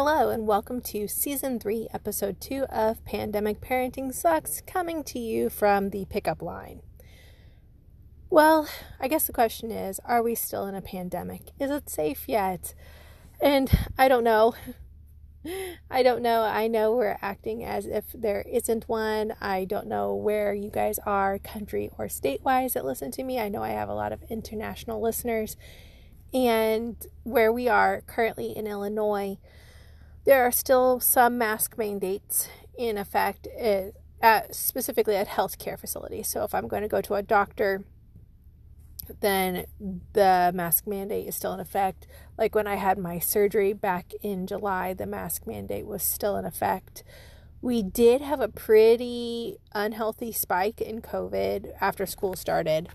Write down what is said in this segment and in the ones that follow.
Hello, and welcome to Season 3, Episode 2 of Pandemic Parenting Sucks, coming to you from the pickup line. Well, I guess the question is are we still in a pandemic? Is it safe yet? And I don't know. I don't know. I know we're acting as if there isn't one. I don't know where you guys are, country or state wise, that listen to me. I know I have a lot of international listeners. And where we are currently in Illinois, there are still some mask mandates in effect, eh, at, specifically at healthcare facilities. So if I'm going to go to a doctor, then the mask mandate is still in effect. Like when I had my surgery back in July, the mask mandate was still in effect. We did have a pretty unhealthy spike in COVID after school started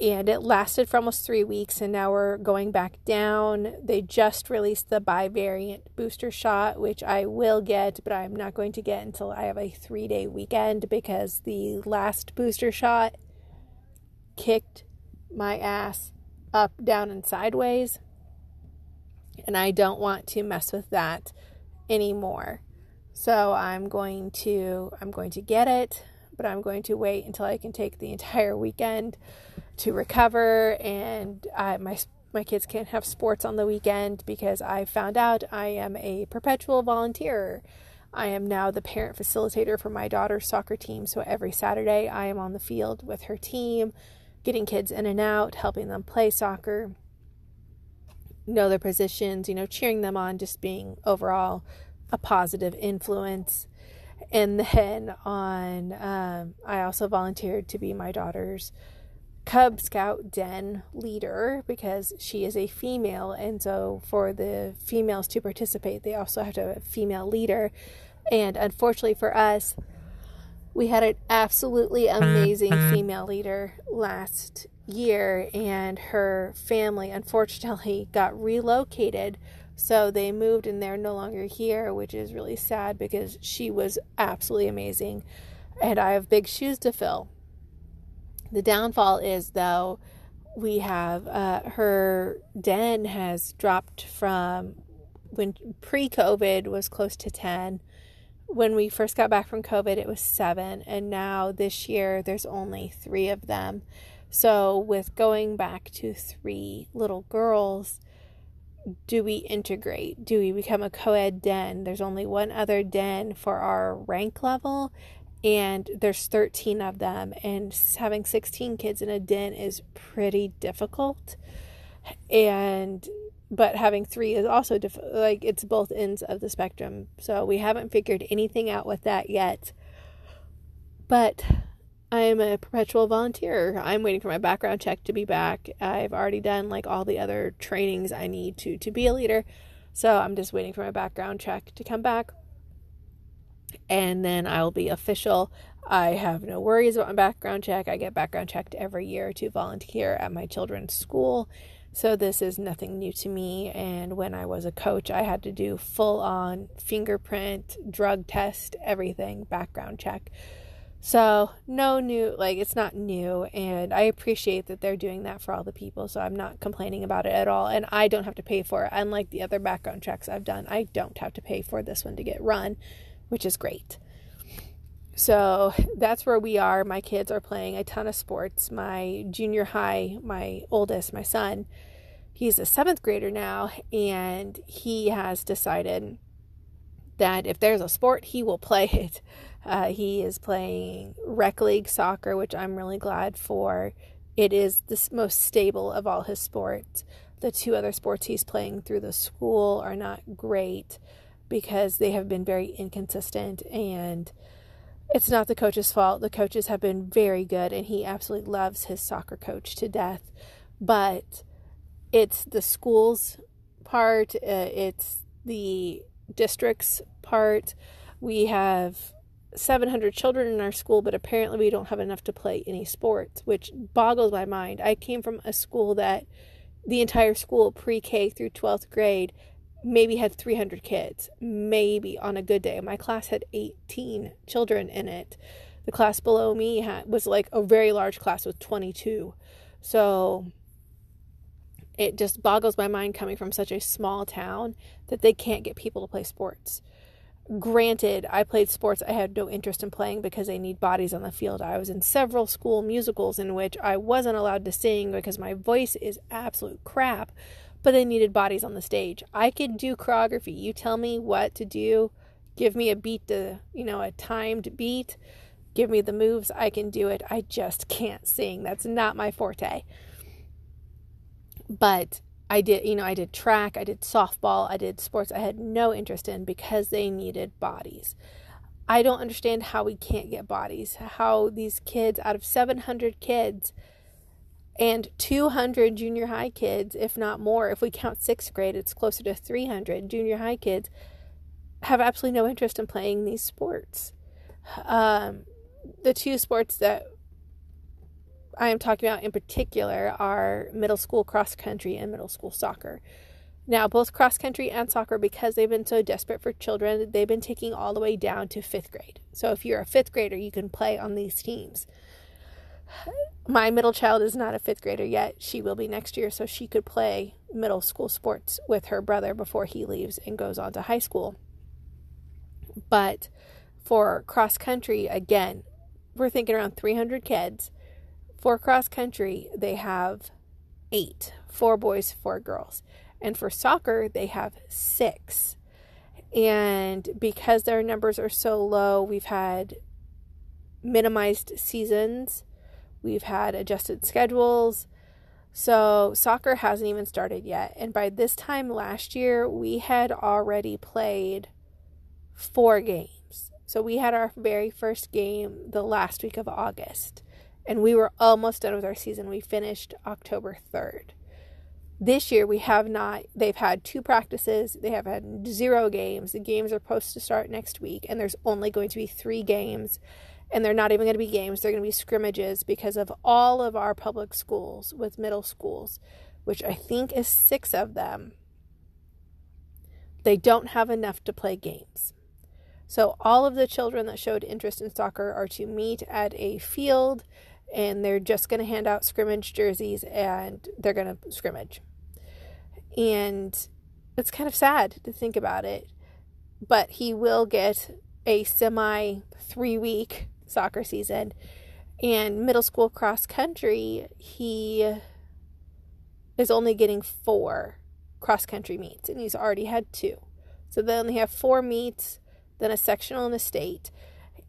and it lasted for almost three weeks and now we're going back down. They just released the bivalent booster shot which i will get but i'm not going to get until i have a three day weekend because the last booster shot kicked my ass up down and sideways and i don't want to mess with that anymore. So i'm going to i'm going to get it but i'm going to wait until i can take the entire weekend to recover and I, my my kids can't have sports on the weekend because I found out I am a perpetual volunteer. I am now the parent facilitator for my daughter's soccer team. So every Saturday I am on the field with her team, getting kids in and out, helping them play soccer, know their positions, you know, cheering them on, just being overall a positive influence. And then on, um, I also volunteered to be my daughter's Cub Scout den leader because she is a female, and so for the females to participate, they also have to have a female leader. And unfortunately for us, we had an absolutely amazing female leader last year, and her family unfortunately got relocated. So they moved and they're no longer here, which is really sad because she was absolutely amazing. And I have big shoes to fill. The downfall is, though, we have uh, her den has dropped from when pre COVID was close to 10. When we first got back from COVID, it was seven. And now this year, there's only three of them. So, with going back to three little girls, do we integrate? Do we become a co ed den? There's only one other den for our rank level, and there's 13 of them and having 16 kids in a den is pretty difficult and but having three is also diff- like it's both ends of the spectrum so we haven't figured anything out with that yet but i'm a perpetual volunteer i'm waiting for my background check to be back i've already done like all the other trainings i need to to be a leader so i'm just waiting for my background check to come back and then I'll be official. I have no worries about my background check. I get background checked every year to volunteer at my children's school. So this is nothing new to me. And when I was a coach, I had to do full on fingerprint, drug test, everything, background check. So, no new, like, it's not new. And I appreciate that they're doing that for all the people. So, I'm not complaining about it at all. And I don't have to pay for it. Unlike the other background checks I've done, I don't have to pay for this one to get run which is great. So that's where we are. My kids are playing a ton of sports. My junior high, my oldest, my son, he's a seventh grader now, and he has decided that if there's a sport, he will play it. Uh, he is playing rec league soccer, which I'm really glad for. It is the most stable of all his sports. The two other sports he's playing through the school are not great because they have been very inconsistent and it's not the coach's fault. The coaches have been very good and he absolutely loves his soccer coach to death. But it's the school's part, uh, it's the district's part. We have 700 children in our school, but apparently we don't have enough to play any sports, which boggles my mind. I came from a school that the entire school, pre K through 12th grade, maybe had 300 kids, maybe on a good day. My class had 18 children in it. The class below me had, was like a very large class with 22. So it just boggles my mind coming from such a small town that they can't get people to play sports. Granted, I played sports I had no interest in playing because they need bodies on the field. I was in several school musicals in which I wasn't allowed to sing because my voice is absolute crap, but they needed bodies on the stage. I could do choreography. You tell me what to do, give me a beat to, you know, a timed beat, give me the moves, I can do it. I just can't sing. That's not my forte. But I did, you know, I did track, I did softball, I did sports I had no interest in because they needed bodies. I don't understand how we can't get bodies, how these kids out of 700 kids and 200 junior high kids, if not more, if we count sixth grade, it's closer to 300 junior high kids, have absolutely no interest in playing these sports. Um, the two sports that I am talking about in particular are middle school cross country and middle school soccer. Now, both cross country and soccer, because they've been so desperate for children, they've been taking all the way down to fifth grade. So if you're a fifth grader, you can play on these teams. My middle child is not a fifth grader yet. She will be next year, so she could play middle school sports with her brother before he leaves and goes on to high school. But for cross country, again, we're thinking around 300 kids for cross country, they have eight four boys, four girls. And for soccer, they have six. And because their numbers are so low, we've had minimized seasons, we've had adjusted schedules. So, soccer hasn't even started yet. And by this time last year, we had already played four games. So, we had our very first game the last week of August and we were almost done with our season. We finished October 3rd. This year we have not, they've had two practices, they have had zero games. The games are supposed to start next week, and there's only going to be three games. And they're not even going to be games, they're going to be scrimmages because of all of our public schools with middle schools, which I think is six of them. They don't have enough to play games. So, all of the children that showed interest in soccer are to meet at a field and they're just going to hand out scrimmage jerseys and they're going to scrimmage. And it's kind of sad to think about it, but he will get a semi three week soccer season. And middle school cross country, he is only getting four cross country meets, and he's already had two. So they only have four meets, then a sectional and a state.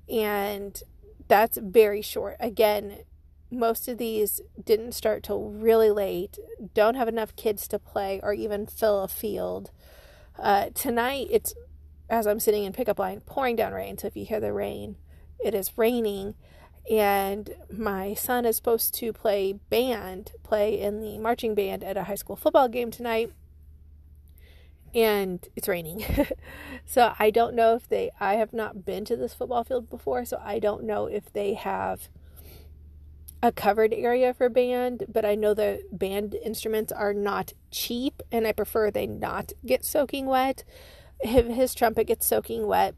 And that's very short. Again, most of these didn't start till really late, don't have enough kids to play or even fill a field. Uh, tonight, it's as I'm sitting in pickup line, pouring down rain. So if you hear the rain, it is raining. And my son is supposed to play band, play in the marching band at a high school football game tonight. And it's raining. so I don't know if they, I have not been to this football field before. So I don't know if they have a covered area for band, but I know the band instruments are not cheap and I prefer they not get soaking wet. If his trumpet gets soaking wet,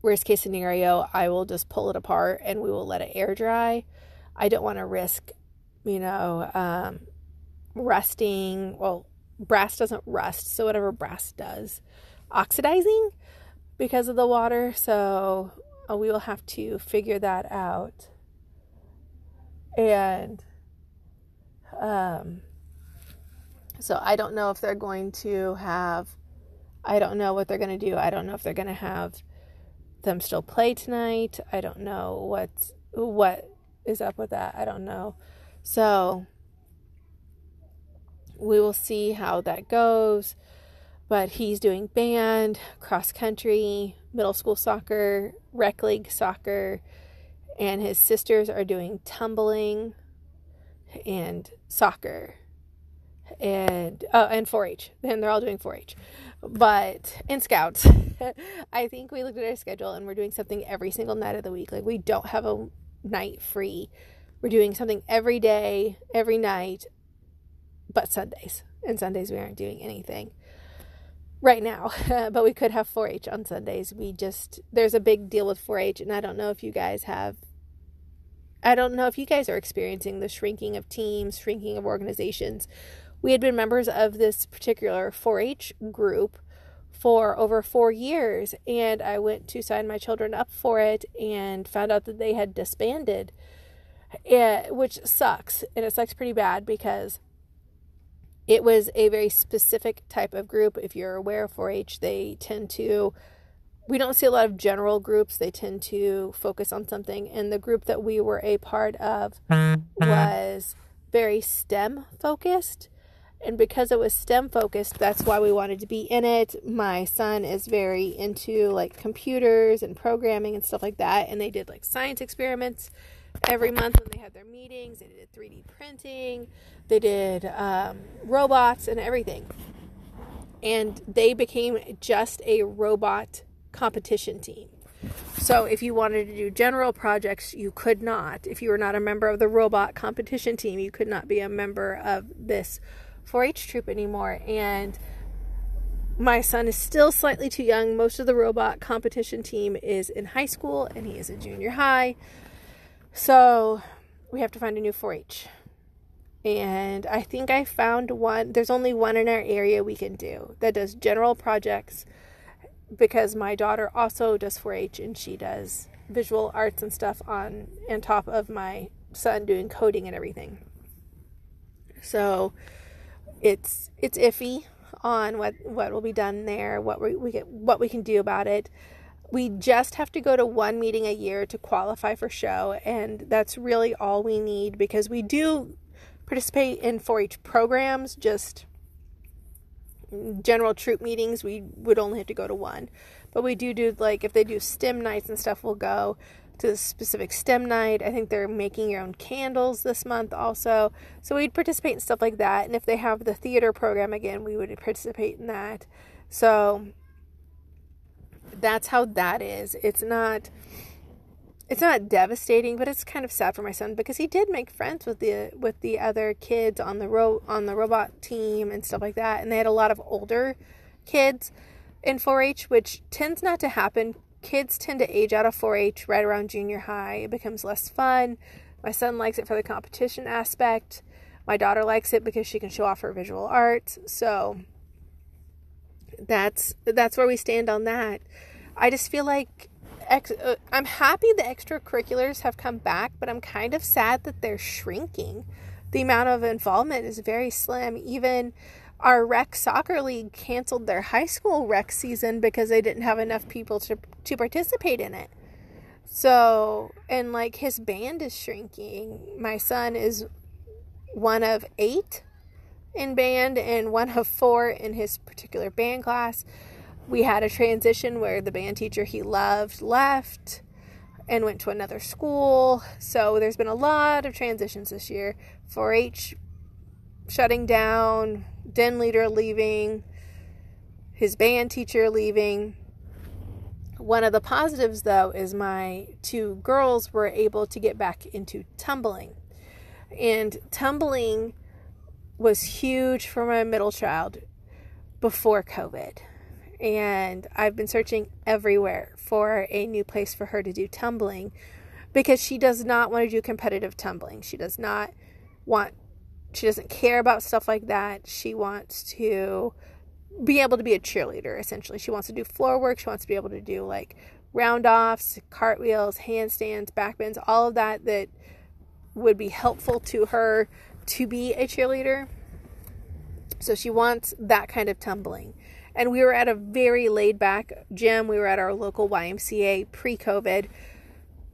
worst case scenario, I will just pull it apart and we will let it air dry. I don't want to risk, you know, um, rusting. Well, brass doesn't rust, so whatever brass does, oxidizing because of the water. So uh, we will have to figure that out and um, so I don't know if they're going to have, I don't know what they're going to do. I don't know if they're going to have them still play tonight. I don't know what's, what is up with that. I don't know. So we will see how that goes. But he's doing band, cross country, middle school soccer, rec league soccer, and his sisters are doing tumbling and soccer. And oh and 4-H and they're all doing 4-H but in scouts. I think we looked at our schedule and we're doing something every single night of the week. Like we don't have a night free. We're doing something every day every night but Sundays. And Sundays we aren't doing anything right now, but we could have 4 H on Sundays. We just, there's a big deal with 4 H, and I don't know if you guys have, I don't know if you guys are experiencing the shrinking of teams, shrinking of organizations. we had been members of this particular 4 H group for over four years, and I went to sign my children up for it and found out that they had disbanded, eh, which sucks. And it sucks pretty bad because it was a very specific type of group. If you're aware of 4 H, they tend to we don't see a lot of general groups. They tend to focus on something. And the group that we were a part of was very STEM focused. And because it was STEM focused, that's why we wanted to be in it. My son is very into like computers and programming and stuff like that. And they did like science experiments every month when they had their meetings. They did 3D printing, they did um, robots and everything. And they became just a robot competition team. So if you wanted to do general projects, you could not. If you were not a member of the robot competition team, you could not be a member of this 4 H troop anymore. And my son is still slightly too young. Most of the robot competition team is in high school and he is a junior high. So we have to find a new 4 H. And I think I found one. There's only one in our area we can do that does general projects because my daughter also does 4-H and she does visual arts and stuff on on top of my son doing coding and everything. So it's it's iffy on what what will be done there, what we, we get, what we can do about it. We just have to go to one meeting a year to qualify for show, and that's really all we need because we do participate in 4-H programs. Just general troop meetings, we would only have to go to one. But we do do like if they do STEM nights and stuff, we'll go to the specific STEM night. I think they're making your own candles this month also. So we'd participate in stuff like that. And if they have the theater program again, we would participate in that. So that's how that is. It's not it's not devastating, but it's kind of sad for my son because he did make friends with the with the other kids on the ro- on the robot team and stuff like that, and they had a lot of older kids in 4-H, which tends not to happen. Kids tend to age out of 4-H right around junior high. It becomes less fun. My son likes it for the competition aspect. My daughter likes it because she can show off her visual arts. So that's that's where we stand on that. I just feel like ex- uh, I'm happy the extracurriculars have come back, but I'm kind of sad that they're shrinking. The amount of involvement is very slim. Even our rec soccer league canceled their high school rec season because they didn't have enough people to to participate in it. So, and like his band is shrinking. My son is one of 8 in band and one of 4 in his particular band class we had a transition where the band teacher he loved left and went to another school. So there's been a lot of transitions this year. 4 H shutting down, den leader leaving, his band teacher leaving. One of the positives, though, is my two girls were able to get back into tumbling. And tumbling was huge for my middle child before COVID and I've been searching everywhere for a new place for her to do tumbling because she does not want to do competitive tumbling. She does not want she doesn't care about stuff like that. She wants to be able to be a cheerleader essentially. She wants to do floor work, she wants to be able to do like round offs, cartwheels, handstands, backbends, all of that that would be helpful to her to be a cheerleader. So she wants that kind of tumbling. And we were at a very laid back gym. We were at our local YMCA pre COVID.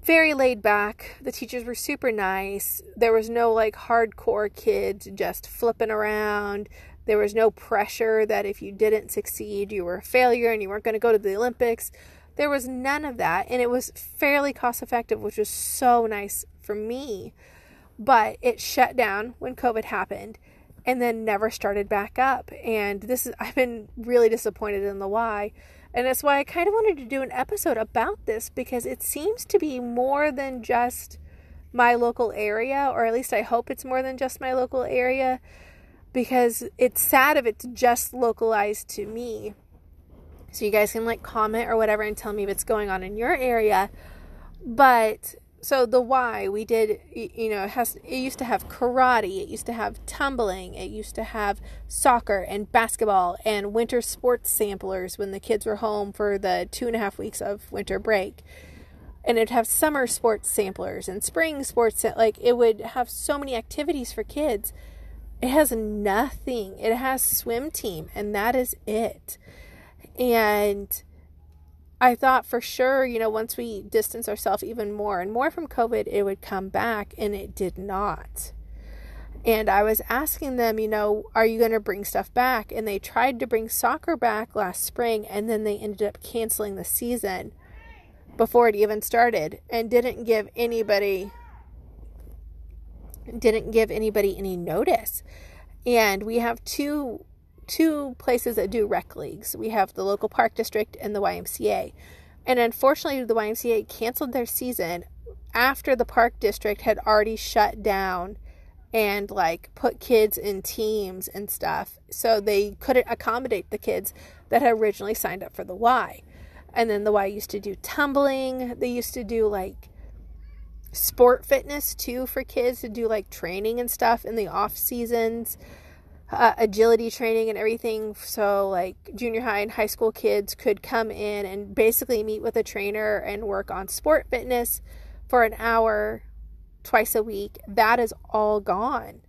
Very laid back. The teachers were super nice. There was no like hardcore kids just flipping around. There was no pressure that if you didn't succeed, you were a failure and you weren't going to go to the Olympics. There was none of that. And it was fairly cost effective, which was so nice for me. But it shut down when COVID happened and then never started back up. And this is, I've been really disappointed in the why. And that's why I kind of wanted to do an episode about this because it seems to be more than just my local area, or at least I hope it's more than just my local area because it's sad if it's just localized to me. So you guys can like comment or whatever and tell me if it's going on in your area. But so the why we did you know it has it used to have karate it used to have tumbling it used to have soccer and basketball and winter sports samplers when the kids were home for the two and a half weeks of winter break. And it'd have summer sports samplers and spring sports like it would have so many activities for kids. It has nothing. It has swim team and that is it. And I thought for sure, you know, once we distance ourselves even more and more from COVID, it would come back, and it did not. And I was asking them, you know, are you going to bring stuff back? And they tried to bring soccer back last spring, and then they ended up canceling the season before it even started and didn't give anybody didn't give anybody any notice. And we have two two places that do rec leagues. We have the local park district and the YMCA. And unfortunately, the YMCA canceled their season after the park district had already shut down and like put kids in teams and stuff. So they couldn't accommodate the kids that had originally signed up for the Y. And then the Y used to do tumbling. They used to do like sport fitness too for kids to do like training and stuff in the off seasons uh, agility training and everything. So, like junior high and high school kids could come in and basically meet with a trainer and work on sport fitness for an hour twice a week. That is all gone.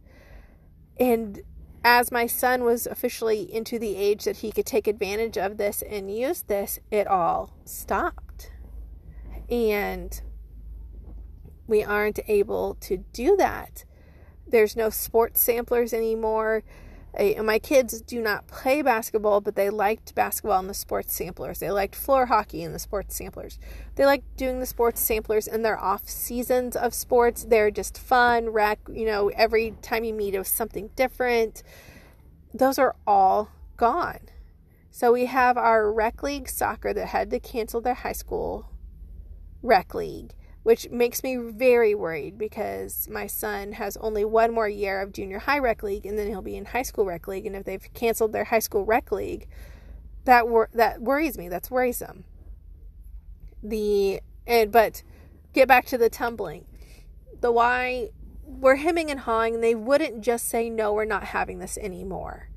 And as my son was officially into the age that he could take advantage of this and use this, it all stopped. And we aren't able to do that. There's no sports samplers anymore. I, my kids do not play basketball, but they liked basketball in the sports samplers. They liked floor hockey in the sports samplers. They like doing the sports samplers in their off seasons of sports. They're just fun, rec, you know, every time you meet it was something different. Those are all gone. So we have our rec league soccer that had to cancel their high school rec league which makes me very worried because my son has only one more year of junior high rec league and then he'll be in high school rec league. And if they've canceled their high school rec league that wor- that worries me. That's worrisome. The and but get back to the tumbling. The why we're hemming and hawing. They wouldn't just say no we're not having this anymore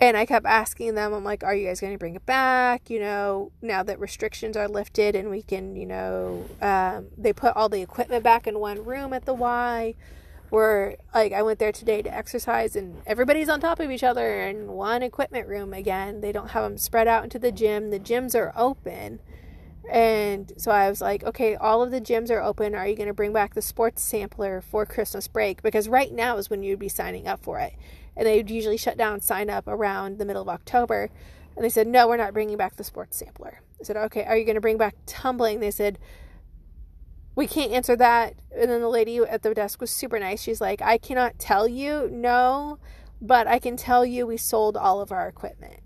and I kept asking them, I'm like, are you guys going to bring it back? You know, now that restrictions are lifted and we can, you know, um, they put all the equipment back in one room at the Y. Where, like, I went there today to exercise and everybody's on top of each other in one equipment room again. They don't have them spread out into the gym. The gyms are open. And so I was like, okay, all of the gyms are open. Are you going to bring back the sports sampler for Christmas break? Because right now is when you'd be signing up for it and they would usually shut down sign up around the middle of October. And they said, no, we're not bringing back the sports sampler. I said, okay, are you going to bring back tumbling? They said, we can't answer that. And then the lady at the desk was super nice. She's like, I cannot tell you no, but I can tell you we sold all of our equipment.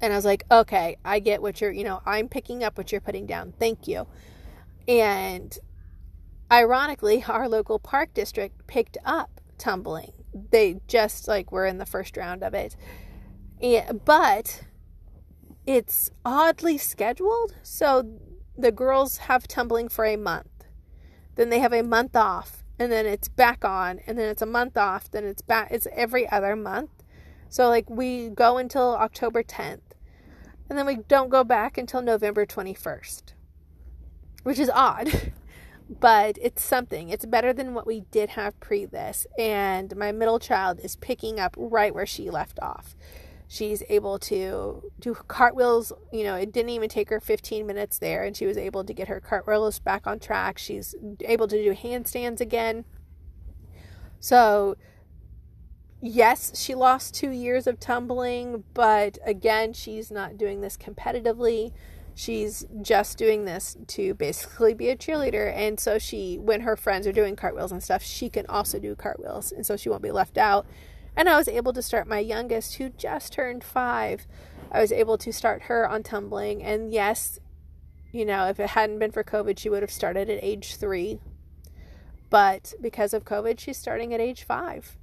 And I was like, okay, I get what you're, you know, I'm picking up what you're putting down. Thank you. And ironically, our local park district picked up tumbling they just like were in the first round of it. Yeah, but it's oddly scheduled. So the girls have tumbling for a month. Then they have a month off and then it's back on and then it's a month off, then it's back it's every other month. So like we go until October 10th. And then we don't go back until November 21st. Which is odd. but it's something. It's better than what we did have pre this. And my middle child is picking up right where she left off. She's able to do cartwheels. You know, it didn't even take her 15 minutes there, and she was able to get her cartwheels back on track. She's able to do handstands again. So, yes, she lost two years of tumbling, but again, she's not doing this competitively she's just doing this to basically be a cheerleader and so she when her friends are doing cartwheels and stuff she can also do cartwheels and so she won't be left out. And i was able to start my youngest who just turned five i was able to start her on tumbling and yes you know if it hadn't been for covid she would have started at age three. But because of covid she's starting at age five.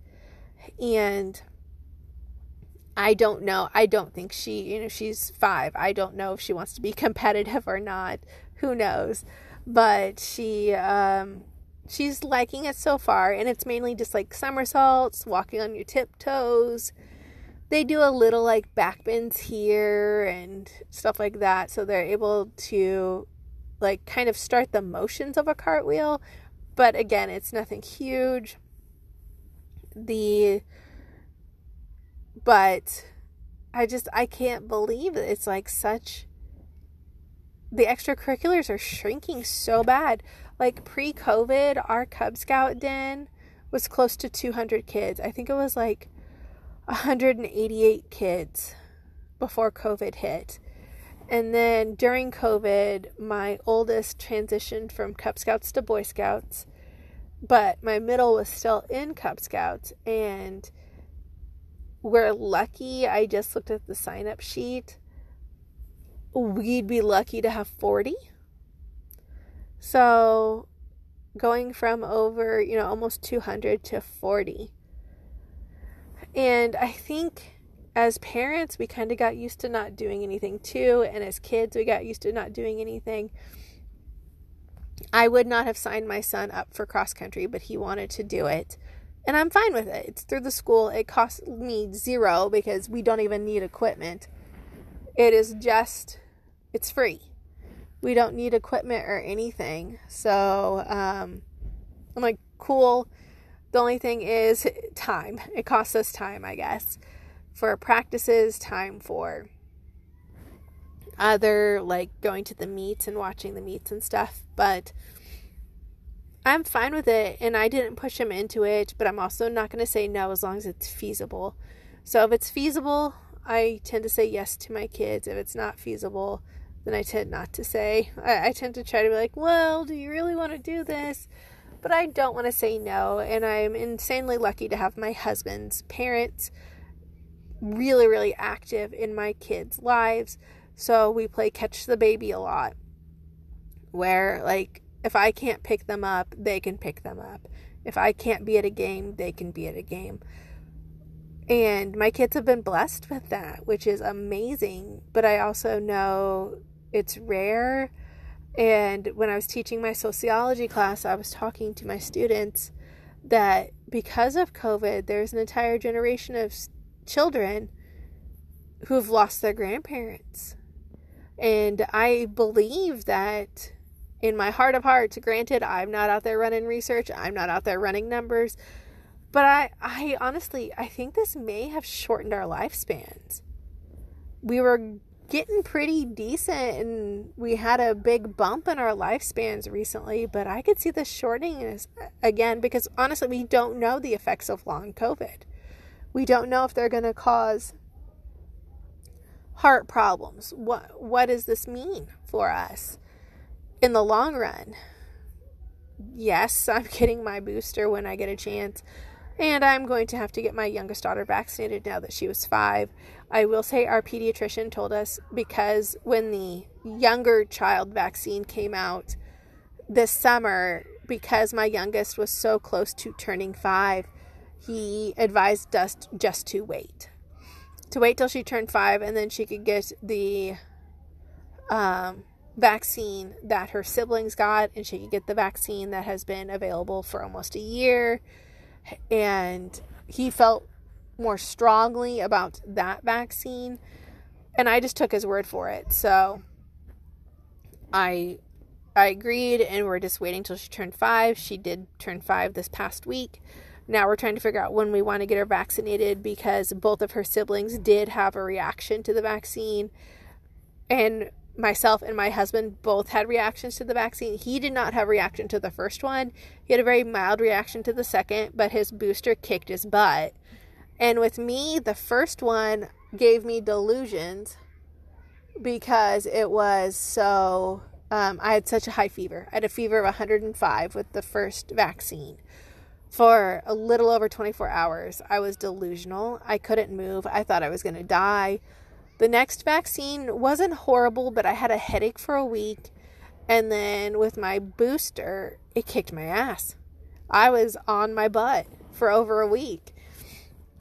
And I don't know. I don't think she, you know, she's five. I don't know if she wants to be competitive or not. Who knows? but she um, she's liking it so far, and it's mainly just like somersaults, walking on your tiptoes. They do a little like back bends here and stuff like that, so they're able to like kind of start the motions of a cartwheel. But again, it's nothing huge. The but I just I can't believe it. It's like such the extracurriculars are shrinking so bad. Like pre COVID, our Cub Scout den was close to 200 kids. I think it was like 188 kids before COVID hit. And then during COVID, my oldest transitioned from Cub Scouts to Boy Scouts, but my middle was still in Cub Scouts. And we're lucky. I just looked at the sign up sheet. We'd be lucky to have 40. So going from over, you know, almost 200 to 40. And I think as parents, we kind of got used to not doing anything too. And as kids, we got used to not doing anything. I would not have signed my son up for cross country, but he wanted to do it. And I'm fine with it. It's through the school. It costs me zero because we don't even need equipment. It is just, it's free. We don't need equipment or anything. So um, I'm like, cool. The only thing is time. It costs us time, I guess, for practices, time for other, like going to the meets and watching the meets and stuff. But I'm fine with it and I didn't push him into it, but I'm also not going to say no as long as it's feasible. So if it's feasible, I tend to say yes to my kids. If it's not feasible, then I tend not to say. I, I tend to try to be like, well, do you really want to do this? But I don't want to say no. And I'm insanely lucky to have my husband's parents really, really active in my kids' lives. So we play catch the baby a lot. Where, like, if I can't pick them up, they can pick them up. If I can't be at a game, they can be at a game. And my kids have been blessed with that, which is amazing. But I also know it's rare. And when I was teaching my sociology class, I was talking to my students that because of COVID, there's an entire generation of children who have lost their grandparents. And I believe that in my heart of hearts, granted, I'm not out there running research, I'm not out there running numbers, but I, I honestly, I think this may have shortened our lifespans. We were getting pretty decent and we had a big bump in our lifespans recently, but I could see this shortening again because honestly, we don't know the effects of long COVID. We don't know if they're going to cause heart problems. What what does this mean for us? In the long run, yes, I'm getting my booster when I get a chance. And I'm going to have to get my youngest daughter vaccinated now that she was five. I will say our pediatrician told us because when the younger child vaccine came out this summer, because my youngest was so close to turning five, he advised us just to wait. To wait till she turned five and then she could get the um, vaccine that her siblings got, and she could get the vaccine that has been available for almost a year. And he felt more strongly about that vaccine, and I just took his word for it. So I I agreed, and we're just waiting till she turned five. She did turn five this past week. Now we're trying to figure out when we want to get her vaccinated because both of her siblings did have a reaction to the vaccine. And myself and my husband both had reactions to the vaccine. He did not have reaction to the first one. He had a very mild reaction to the second, but his booster kicked his butt. And with me, the first one gave me delusions because it was so um, I had such a high fever. I had a fever of 105 with the first vaccine. For a little over 24 hours, I was delusional. I couldn't move. I thought I was going to die. The next vaccine wasn't horrible, but I had a headache for a week. And then with my booster, it kicked my ass. I was on my butt for over a week.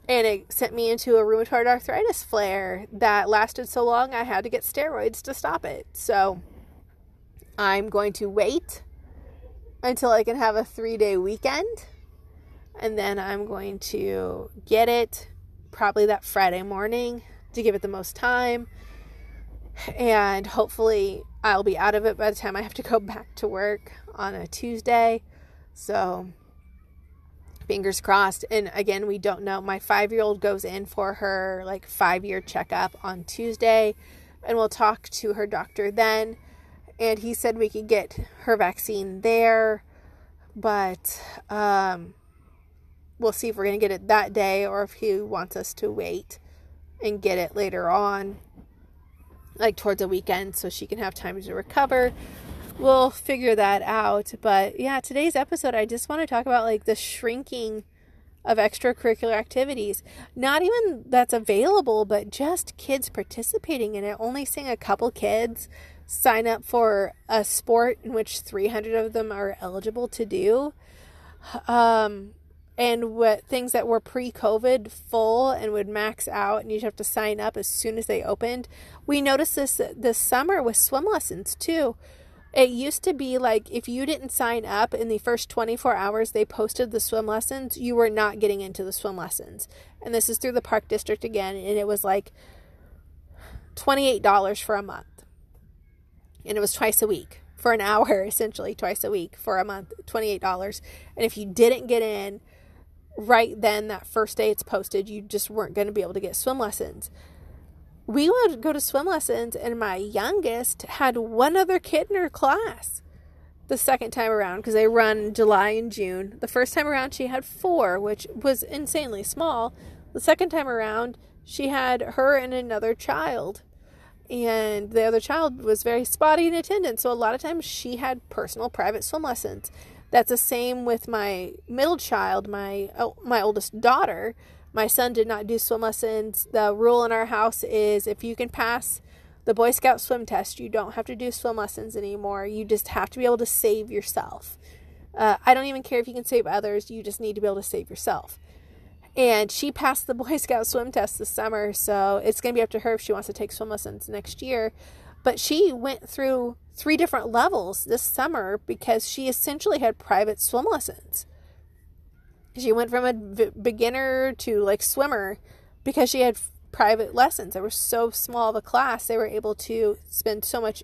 And it sent me into a rheumatoid arthritis flare that lasted so long I had to get steroids to stop it. So I'm going to wait until I can have a three day weekend. And then I'm going to get it probably that Friday morning to give it the most time. And hopefully, I'll be out of it by the time I have to go back to work on a Tuesday. So, fingers crossed. And again, we don't know. My five year old goes in for her like five year checkup on Tuesday, and we'll talk to her doctor then. And he said we could get her vaccine there, but um, we'll see if we're going to get it that day or if he wants us to wait and get it later on, like towards the weekend, so she can have time to recover. We'll figure that out. But yeah, today's episode, I just want to talk about like the shrinking of extracurricular activities. Not even that's available, but just kids participating in it. Only seeing a couple kids sign up for a sport in which 300 of them are eligible to do. Um, and what things that were pre-COVID full and would max out, and you'd have to sign up as soon as they opened. We noticed this this summer with swim lessons too. It used to be like if you didn't sign up in the first 24 hours they posted the swim lessons, you were not getting into the swim lessons. And this is through the park district again, and it was like $28 for a month. And it was twice a week for an hour, essentially, twice a week for a month, $28. And if you didn't get in, right then, that first day it's posted, you just weren't going to be able to get swim lessons. We would go to swim lessons, and my youngest had one other kid in her class the second time around because they run July and June. The first time around, she had four, which was insanely small. The second time around, she had her and another child. And the other child was very spotty in attendance. So a lot of times she had personal private swim lessons. That's the same with my middle child, my oh, my oldest daughter. My son did not do swim lessons. The rule in our house is if you can pass the Boy Scout swim test, you don't have to do swim lessons anymore. You just have to be able to save yourself. Uh, I don't even care if you can save others, you just need to be able to save yourself. And she passed the Boy Scout swim test this summer, so it's going to be up to her if she wants to take swim lessons next year. But she went through three different levels this summer because she essentially had private swim lessons. She went from a v- beginner to like swimmer because she had f- private lessons. They were so small of a class, they were able to spend so much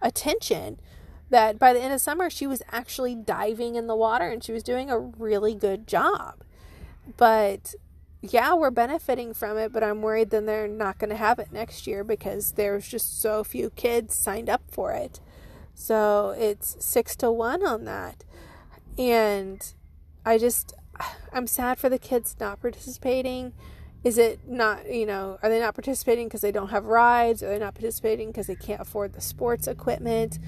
attention that by the end of summer, she was actually diving in the water and she was doing a really good job. But yeah, we're benefiting from it, but I'm worried then they're not going to have it next year because there's just so few kids signed up for it. So it's six to one on that. And I just, I'm sad for the kids not participating. Is it not, you know, are they not participating because they don't have rides? Are they not participating because they can't afford the sports equipment?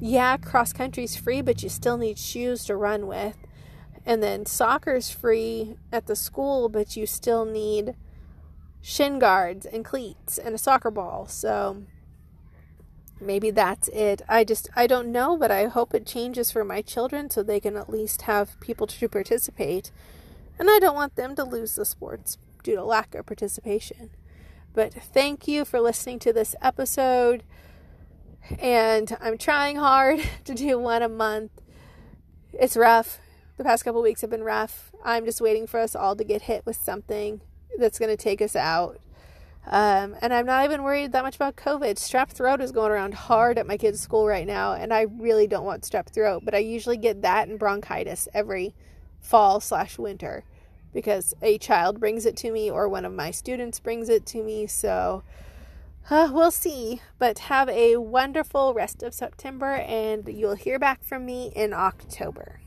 Yeah, cross country's free, but you still need shoes to run with. And then soccer's free at the school, but you still need shin guards and cleats and a soccer ball. So maybe that's it. I just I don't know, but I hope it changes for my children so they can at least have people to participate. And I don't want them to lose the sports due to lack of participation. But thank you for listening to this episode. And I'm trying hard to do one a month. It's rough the past couple weeks have been rough. I'm just waiting for us all to get hit with something that's going to take us out. Um, and I'm not even worried that much about COVID. Strep throat is going around hard at my kids' school right now, and I really don't want strep throat, but I usually get that and bronchitis every fall slash winter because a child brings it to me or one of my students brings it to me. So uh, we'll see. But have a wonderful rest of September, and you'll hear back from me in October.